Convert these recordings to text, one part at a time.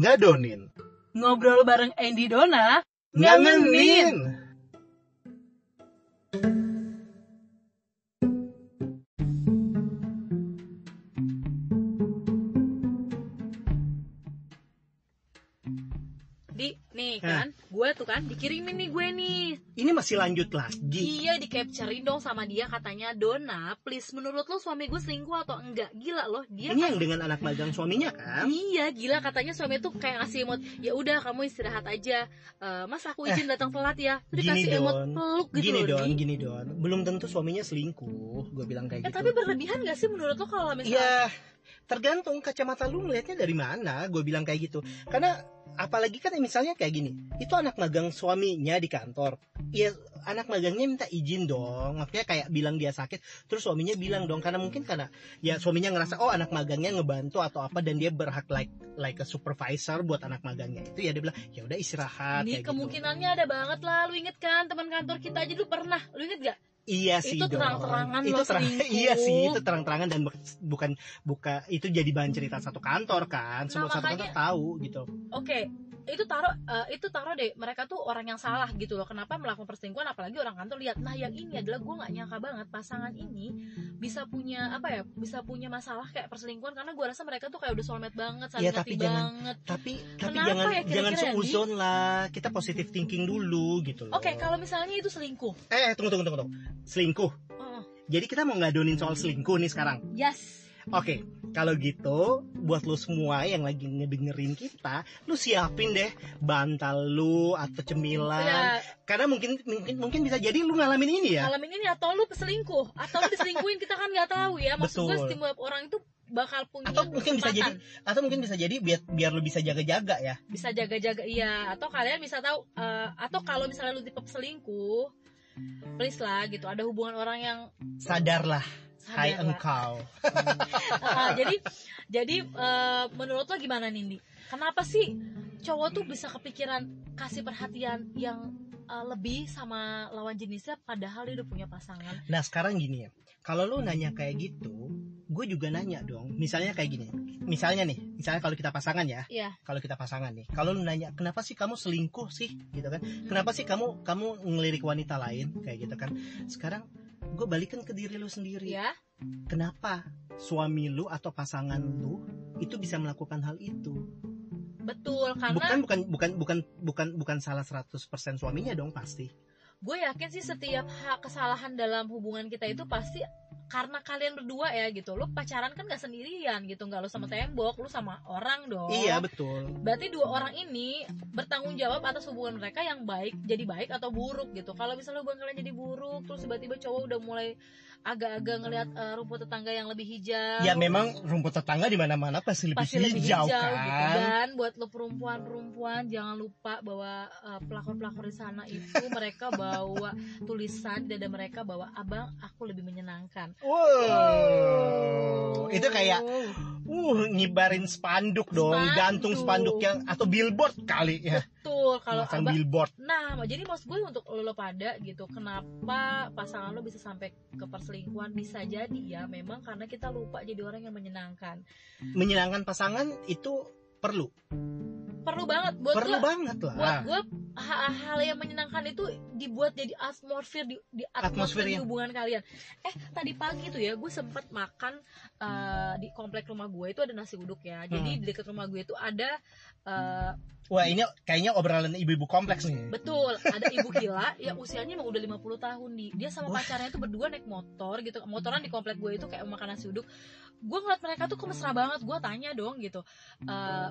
ngadonin, Ngobrol bareng Andy Dona. ngangenin. Tuh kan dikirimin nih gue nih. Ini masih lanjut lagi. Iya di capturein dong sama dia katanya Dona, please menurut lo suami gue selingkuh atau enggak? Gila loh, dia Ini yang dengan anak magang suaminya kan? Iya gila katanya suami tuh kayak ngasih emot ya udah kamu istirahat aja Eh, Mas aku izin datang telat ya Terus dikasih emot peluk gitu Gini loh don, Di. gini don. Belum tentu suaminya selingkuh. Gue bilang kayak Eh gitu. tapi berlebihan gak sih menurut lo kalau misalnya Ya, tergantung kacamata lu ngelihatnya dari mana. Gue bilang kayak gitu. Karena apalagi kan misalnya kayak gini. Itu anak magang suaminya di kantor. Ya, anak magangnya minta izin dong. Maksudnya kayak bilang dia sakit, terus suaminya bilang dong karena mungkin karena ya suaminya ngerasa oh anak magangnya ngebantu atau apa dan dia berhak like like a supervisor buat anak magangnya itu ya dia bilang ya udah istirahat Ini kayak gitu. kemungkinannya ada banget lah Lu inget kan teman kantor kita aja dulu pernah Lu inget gak? Iya sih Itu dong. terang-terangan itu terang iya sih itu terang-terangan dan bu- bukan buka itu jadi bahan cerita satu kantor kan. Semua Nah, satu kantor tahu gitu. Oke itu taruh eh, itu taruh deh mereka tuh orang yang salah gitu loh. Kenapa melakukan perselingkuhan? Apalagi orang kantor lihat nah yang ini adalah gue nggak nyangka banget pasangan ini bisa punya apa ya bisa punya masalah kayak perselingkuhan. Karena gue rasa mereka tuh kayak udah soulmate banget saling ngerti tapi jangan- banget. tapi tapi Kenapa jangan ya kira-kira, jangan Andi? seuzon lah. Kita positive thinking dulu gitu loh. Oke kalau misalnya itu selingkuh. Eh tunggu tunggu tunggu tunggu. Selingkuh. Oh, jadi kita mau ngadonin soal selingkuh nih sekarang. Yes Oke, kalau gitu buat lu semua yang lagi ngedengerin kita, lu siapin deh bantal lu atau cemilan. ya Karena mungkin mungkin mungkin bisa jadi lu ngalamin ini ya. ngalamin ini atau lu selingkuh atau lu diselingkuhin kita kan nggak tahu ya. Maksud gue setiap orang itu bakal punya Atau mungkin bisa jadi atau mungkin bisa jadi biar biar lu bisa jaga-jaga ya. bisa jaga-jaga iya. Atau kalian bisa tahu eh, atau kalau misalnya lu tipe selingkuh please lah gitu. Ada hubungan orang yang Sadarlah, hai engkau. Ah, jadi jadi eh, menurut lo gimana Nindi kenapa sih cowok tuh bisa kepikiran kasih perhatian yang eh, lebih sama lawan jenisnya padahal dia udah punya pasangan Nah, sekarang gini ya. Kalau lu nanya kayak gitu, gue juga nanya dong. Misalnya kayak gini. Misalnya nih, misalnya kalau kita pasangan ya. Iya. Kalau kita pasangan nih. Kalau lu nanya, "Kenapa sih kamu selingkuh sih?" gitu kan. Kenapa sih kamu kamu ngelirik wanita lain kayak gitu kan. Sekarang gue balikan ke diri lu sendiri. ya Kenapa suami lu atau pasangan lu itu bisa melakukan hal itu? betul karena Bukan bukan bukan bukan bukan bukan salah 100% suaminya dong pasti. gue yakin sih setiap hak kesalahan dalam hubungan kita itu pasti karena kalian berdua ya gitu. Lo pacaran kan gak sendirian gitu. Nggak lo sama tembok lo sama orang dong. Iya, betul. berarti dua orang ini bertanggung jawab atas hubungan mereka yang baik jadi baik atau buruk gitu. Kalau misalnya hubungan kalian jadi buruk terus tiba-tiba cowok udah mulai agak-agak ngelihat eh, rumput tetangga yang lebih hijau. Ya memang rumput tetangga di mana-mana pasti lebih pasti lebih hijau, hijau kan. gitu dan buat lo perempuan-perempuan jangan lupa bahwa eh, pelakor-pelakor di sana itu. Mereka bawa tulisan di dada mereka bahwa abang aku lebih menyenangkan Wow. Itu kayak uh ngibarin spanduk dong, Spanduk. gantung spanduk yang atau billboard kali ya. betul kalau Masang abang billboard. nah jadi maksud gue untuk lo, lo pada gitu kenapa pasangan lo bisa sampai ke perselingkuhan bisa jadi ya memang karena kita lupa jadi orang yang menyenangkan Menyenangkan pasangan itu perlu. perlu banget buat perlu gue banget buat lah. gue ha- hal yang menyenangkan itu dibuat jadi atmosfer di, di Atmosfer atmosfer di yang- hubungan kalian. Eh tadi pagi tuh ya gue sempet makan eh, di komplek rumah gue itu ada nasi uduk ya. Jadi Hmm. di dekat rumah gue itu ada eh, Wah, ini kayaknya obrolan ibu-ibu kompleks nih. betul ada ibu gila yang usianya emang udah 50 tahun nih. Dia sama pacarnya tuh berdua naik motor gitu. Motoran di komplek gue itu kayak makan nasi uduk gue ngeliat mereka tuh kok mesra banget gue tanya dong gitu. Eh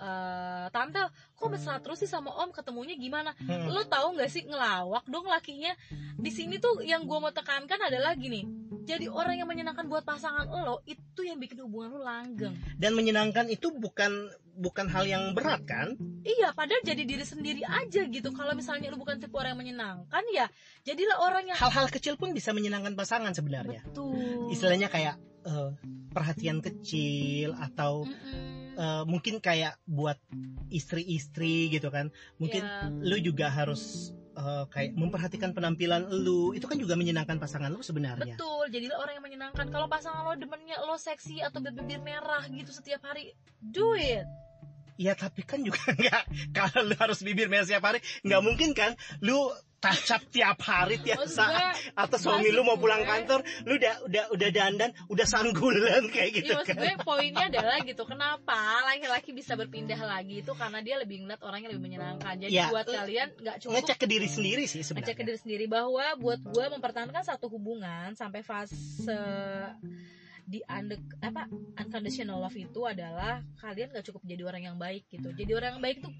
eh, tante kok mesra terus sih sama om? Ketemunya gimana? Hmm. lo tahu nggak sih ngelawak dong lakinya? Di sini tuh yang gue mau tekankan adalah gini jadi orang yang menyenangkan buat pasangan lo itu yang bikin hubungan lo langgeng. Dan menyenangkan itu bukan bukan hal yang berat kan? iya padahal jadi diri sendiri aja gitu. Kalau misalnya lo bukan tipe orang yang menyenangkan ya jadilah orang yang Hal-hal kecil pun bisa menyenangkan pasangan sebenarnya. betul. Istilahnya kayak eh, perhatian kecil atau eh, mungkin kayak buat istri-istri gitu kan. Mungkin Ya, lu juga harus eh, kayak memperhatikan penampilan lu. Itu kan juga menyenangkan pasangan lu sebenarnya. Betul jadilah orang yang menyenangkan. Kalau pasangan lo demennya lo seksi atau berbibir merah gitu setiap hari do it. Ya tapi kan juga nggak. Kalau lu harus bibir merah setiap hari nggak mungkin kan? Lu up tiap hari tiap saat. Atau suami lu mau pulang gue- kantor lu udah udah udah dandan udah sanggulan kayak gitu Iya maksud kan. gue poinnya adalah gitu kenapa laki-laki bisa berpindah lagi itu karena dia lebih ngeliat orangnya lebih menyenangkan. Jadi Ya, buat kalian nggak cukup ngecek ke diri sendiri sih ngecek ke sebenarnya diri sendiri bahwa buat gue mempertahankan satu hubungan sampai fase di under, apa unconditional love itu adalah kalian gak cukup jadi orang yang baik gitu. Jadi orang yang baik itu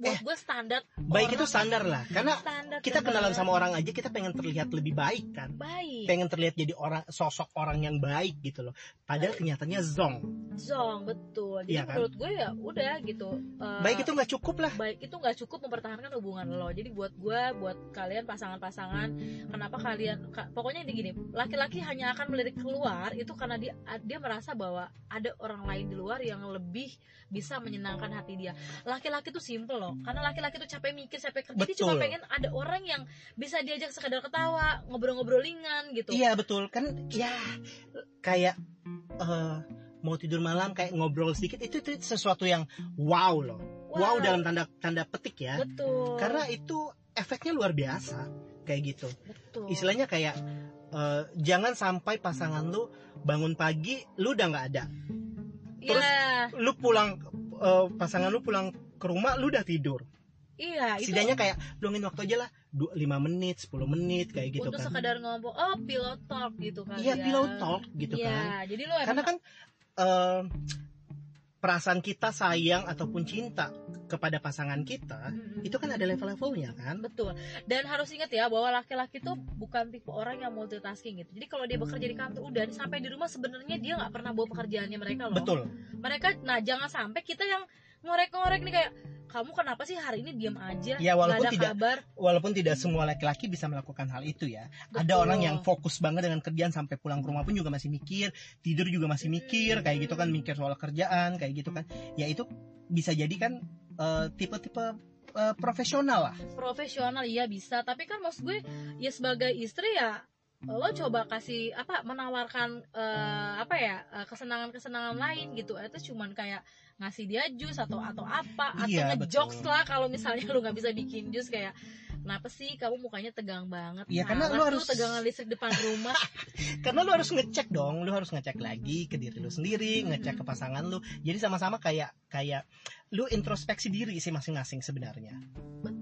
buat Eh, gue standar. baik itu standar lah karena standar kita kenalan sama orang aja kita pengen terlihat lebih baik kan. Baik. Pengen terlihat jadi orang sosok orang yang baik gitu loh. Padahal kenyataannya zong. Zong betul. Jadi kan? menurut gue ya udah gitu Eh, baik itu nggak cukup lah. baik itu nggak cukup mempertahankan hubungan lo. Jadi buat gue buat kalian pasangan-pasangan kenapa kalian ka- pokoknya ini gini laki-laki hanya akan melirik keluar itu karena dia dia merasa bahwa ada orang lain di luar yang lebih bisa menyenangkan hati dia. Laki-laki tuh simple loh karena laki-laki tuh capek mikir capek kerja dia cuma pengen ada orang yang bisa diajak sekedar ketawa ngobrol-ngobrol ringan gitu. Iya betul. Kan ya kayak eh, mau tidur malam kayak ngobrol sedikit itu, itu sesuatu yang wow loh. Wow, dalam tanda tanda petik ya. Betul. Karena itu efeknya luar biasa kayak gitu. Betul. Istilahnya kayak eh, jangan sampai pasangan lu bangun pagi lu udah nggak ada. Terus iya lu pulang eh, pasangan lu pulang ke rumah lu udah tidur. Iya itu setidaknya kayak luangin waktu aja lah 5 menit 10 menit kayak gitu untuk kan. sekedar ngomong oh pillow talk gitu kan iya pillow talk gitu Iya, kan. jadi lo karena kan eh, perasaan kita sayang ataupun cinta kepada pasangan kita Mm-mm. itu kan ada level-levelnya kan. Betul. Dan harus ingat ya bahwa laki-laki tuh bukan tipe orang yang multitasking gitu. Jadi kalau dia bekerja di kantor udah sampai di rumah sebenarnya dia nggak pernah bawa pekerjaannya mereka loh. Betul. Mereka nah jangan sampai kita yang ngorek-ngorek nih kayak kamu kenapa sih hari ini diam aja? Ya, walaupun ada tidak- kabar. walaupun tidak semua laki-laki bisa melakukan hal itu ya. Ada Betul. orang yang fokus banget dengan kerjaan sampai pulang ke rumah pun juga masih mikir tidur juga masih mikir kayak gitu kan mikir soal kerjaan kayak gitu kan. Ya itu bisa jadi kan eh, tipe-tipe eh, profesional lah. Profesional iya bisa. Tapi kan maksud gue ya sebagai istri ya lo coba kasih apa menawarkan eh, apa ya eh, kesenangan-kesenangan lain gitu. Itu cuman kayak ngasih dia jus atau atau apa atau Iya, ngejokes betul. lah kalau misalnya lu nggak bisa bikin jus kayak kenapa sih kamu mukanya tegang banget Iya, karena lu harus- tegangan listrik depan rumah. Karena lu harus ngecek dong lu harus ngecek lagi ke diri lu sendiri ngecek ke pasangan lu. Jadi sama-sama kayak kayak lu introspeksi diri sih masing-masing sebenarnya. Betul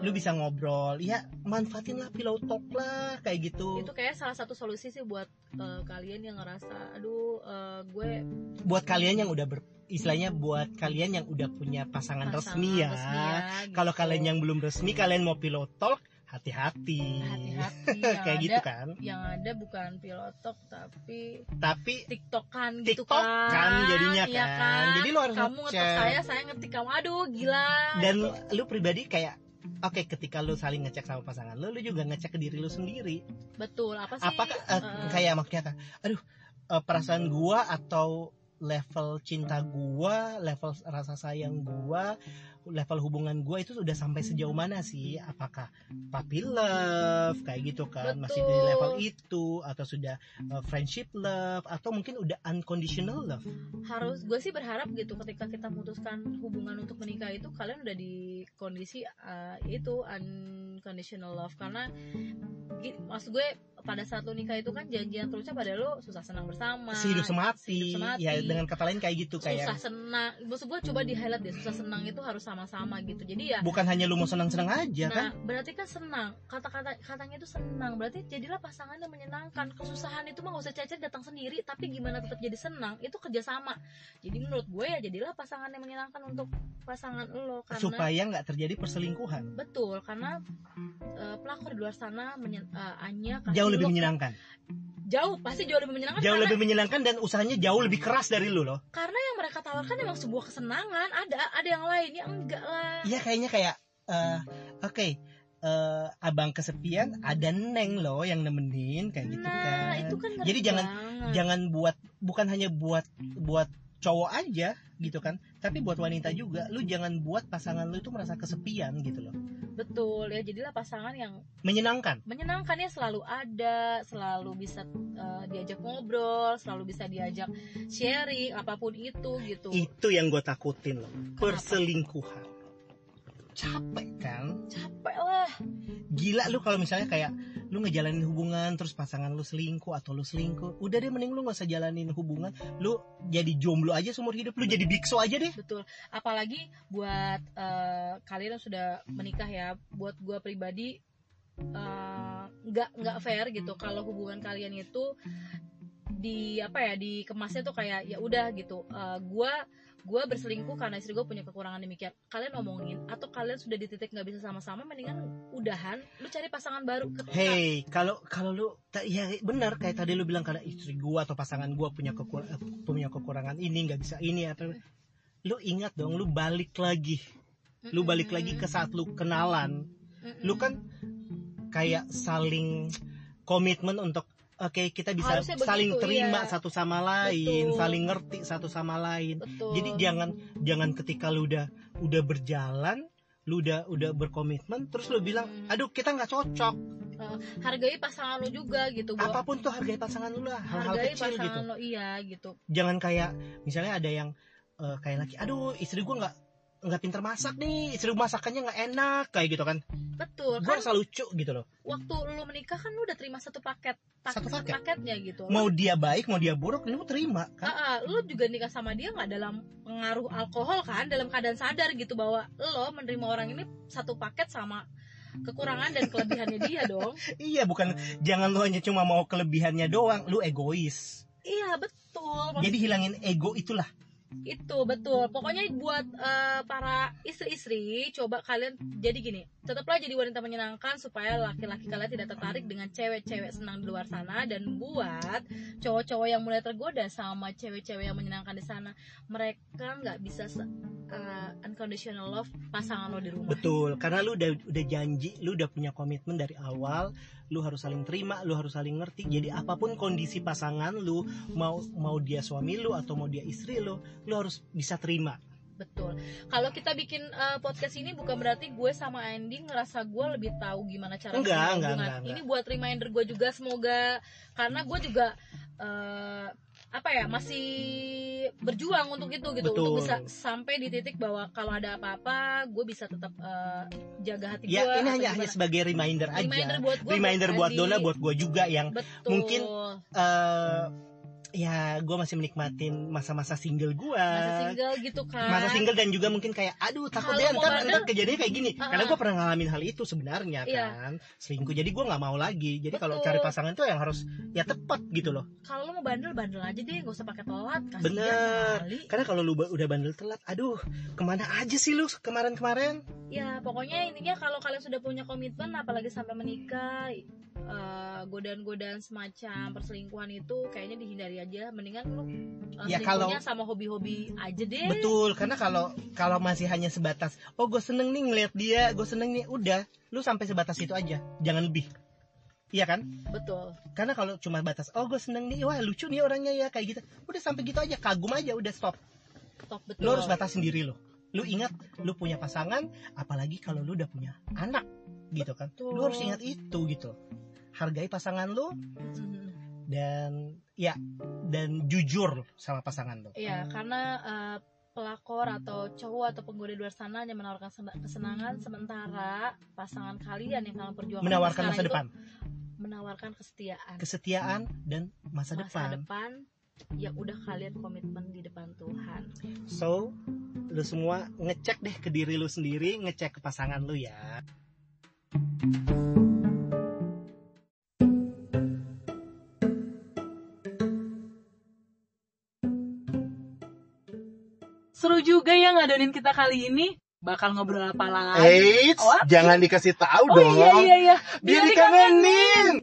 lu bisa ngobrol. Ya manfaatin lah pillow talk lah kayak gitu. Itu kayak salah satu solusi sih buat eh, kalian yang ngerasa aduh eh, gue buat kalian yang udah ber istilahnya buat kalian yang udah punya pasangan, pasangan resmi ya. resmi ya, gitu. kalau kalian yang belum resmi kalian mau pillow talk hati-hati. Hati-hati kayak ada, gitu kan? yang ada bukan pilotok tapi tapi tiktokan gitu TikTok kan kan jadinya Iya kan. Jadi lu harus kamu ngecek. saya saya ngetik kamu. Aduh gila. Dan lu pribadi kayak oke ketika lu saling ngecek sama pasangan lu lu juga ngecek ke diri lu sendiri. Betul apa sih? Apakah eh, eh, kayak maksudnya kan aduh eh, perasaan gua atau level cinta gua level rasa sayang gua level hubungan gua itu sudah sampai sejauh mana sih? Apakah puppy love kayak gitu kan? Masih di Betul. level itu atau sudah eh, friendship love atau mungkin udah unconditional love? Harus gue sih berharap gitu ketika kita memutuskan hubungan untuk menikah itu kalian udah di kondisi eh, itu unconditional love. Karena maksud gue pada saat lu nikah itu kan janjian terusnya pada lu susah senang bersama sehidup semati, sehidup semati. ya dengan kata lain kayak gitu susah kayak senang. Maksud gue coba di highlight deh susah senang itu harus sama-sama gitu. Jadi ya bukan hanya lu mau senang-senang aja kan? nah berarti kan senang. Kata-kata katanya itu senang. Berarti jadilah pasangan yang menyenangkan. Kesusahan itu mah gak usah cacat datang sendiri. Tapi gimana tetap jadi senang itu kerjasama. Jadi menurut gue ya jadilah pasangan yang menyenangkan untuk pasangan lo. Karena supaya nggak terjadi perselingkuhan. Betul karena eh, pelakor di luar sana menyen, eh, Anya kasih jauh lebih menyenangkan. Jauh pasti jauh lebih menyenangkan jauh karena, lebih menyenangkan dan usahanya jauh lebih keras dari lu loh. Karena yang mereka tawarkan memang sebuah kesenangan ada ada yang lainnya enggak lah. Iya kayaknya kayak eh, oke eh, abang kesepian ada neng loh yang nemenin kayak gitu nah kan. itu kan Jadi jangan- banget. jangan buat bukan hanya buat buat cowok aja gitu kan tapi buat wanita juga lu jangan buat pasangan lu itu merasa kesepian gitu loh betul ya. Jadilah pasangan yang menyenangkan. menyenangkan ya. Selalu ada selalu bisa eh, diajak ngobrol selalu bisa diajak sharing apa pun itu gitu. Itu yang gue takutin loh. Perselingkuhan. Capek kan? Capek lah. Gila lu kalau misalnya kayak lu ngejalanin hubungan terus pasangan lu selingkuh atau lu selingkuh udah deh mending lu gak usah jalanin hubungan. Lu jadi jomblo aja seumur hidup lu jadi biksu aja deh. Betul. Apalagi buat eh, kalian yang sudah menikah ya buat gua pribadi eh, nggak nggak fair gitu. Kalau hubungan kalian itu di apa ya dikemasnya tuh kayak ya udah gitu. Eh, gua gua berselingkuh karena istri gue punya kekurangan demikian kalian ngomongin atau kalian sudah di titik nggak bisa sama-sama mendingan udahan lu cari pasangan baru. Ketika Hey, kalau kalau lu ya benar kayak tadi lu bilang karena istri gua atau pasangan gua punya kekur eh, punya kekurangan ini nggak bisa ini apa lu ingat dong lu balik lagi. Lu balik lagi ke saat lu kenalan. Lu kan kayak saling komitmen untuk oke kita bisa Harusnya saling begitu, terima iya. satu sama lain Betul. saling ngerti satu sama lain betul jadi jangan jangan ketika lu udah udah berjalan lu udah udah berkomitmen terus lu bilang Hmm. aduh kita nggak cocok hargai pasangan lo juga gitu apa pun tuh hargai pasangan lu lah hal-hal hargai kecil pasangan gitu lo iya gitu jangan kayak misalnya ada yang eh, kayak laki aduh istri gua nggak nggak pinter masak nih gua masakannya nggak enak kayak gitu kan. Betul gua kan lucu gitu loh. waktu lu menikah kan lu udah terima satu paket pak- Satu paket. paketnya gitu. Mau dia baik mau dia buruk lu terima kan? Ah, ah, lu juga nikah sama dia nggak dalam pengaruh alkohol kan? Dalam keadaan sadar gitu bahwa lo menerima orang ini satu paket sama kekurangan dan kelebihannya dia dong. Iya bukan jangan lu hanya cuma mau kelebihannya doang, lu egois. iya betul. Maksud- Jadi hilangin ego itulah. Itu betul. Pokoknya buat eh, para istri-istri coba kalian jadi gini tetaplah jadi wanita menyenangkan supaya laki-laki kalian tidak tertarik dengan cewek-cewek senang di luar sana dan buat cowok-cowok yang mulai tergoda sama cewek-cewek yang menyenangkan di sana mereka nggak bisa eh, unconditional love pasangan lo di rumah Betul, karena lu udah udah janji, lu udah punya komitmen dari awal, lu harus saling terima, lu harus saling ngerti. Jadi apa pun kondisi pasangan lu, mau mau dia suami lu atau mau dia istri lu, lu harus bisa terima. Betul kalau kita bikin eh, podcast ini bukan berarti gue sama Andy ngerasa gue lebih tahu gimana cara Enggak, enggak, enggak, enggak. ini buat reminder gue juga semoga karena gue juga eh, apa ya masih berjuang untuk itu gitu Betul. untuk bisa sampai di titik bahwa kalau ada apa-apa gue bisa tetap eh, jaga hati gue Ya ini atau hanya hanya sebagai reminder aja. reminder buat gue Reminder buat Dona, buat gue juga yang betul mungkin eh ya gue masih menikmatin masa-masa single gue. masa single gitu kan. Masa single dan juga mungkin kayak aduh takut deh ntar, ntar kejadiannya kayak gini. Ah, karena ah. gue pernah ngalamin hal itu sebenarnya Iya. kan. Selingkuh jadi gue nggak mau lagi. Jadi kalau cari pasangan tuh yang harus ya tepat gitu loh. Kalau lo mau bandel bandel aja deh gak usah pakai telat kasihan Bener. kali. Karena kalau lu udah bandel telat aduh ke mana aja sih lu kemarin-kemarin? Ya pokoknya intinya kalau kalian sudah punya komitmen apalagi sampai menikah eh, godaan-godaan semacam perselingkuhan itu kayaknya dihindari aja mendingan lu eh, Ya, kalau- sama hobi-hobi aja deh betul karena kalau kalau masih hanya sebatas oh gue seneng nih ngeliat dia gue seneng nih udah lu sampai sebatas itu aja jangan lebih Iya kan? betul Karena kalau cuma batas, oh gue seneng nih, wah lucu nih orangnya ya kayak gitu. Udah sampai gitu aja, kagum aja, udah stop. top betul lu harus batas sendiri lo lu ingat lu punya pasangan apalagi kalau lu udah punya anak gitu kan Betul. lu harus ingat itu gitu hargai pasangan lu Mhm. dan ya dan jujur sama pasangan lu Iya karena eh, pelakor atau cowok atau penggoda di luar sana hanya menawarkan sena- kesenangan sementara pasangan kalian yang kalian perjuangkan. Menawarkan sekarang masa depan. menawarkan kesetiaan. Kesetiaan dan masa, masa depan. depan ya udah kalian komitmen di depan Tuhan. So lu semua ngecek deh ke diri lu sendiri ngecek ke pasangan lu ya. Seru ngadonin kita kali ini. Bakal ngobrol apa lagi? Eits, jangan dikasih tahu Oh iya iya iya. Biar dikangenin.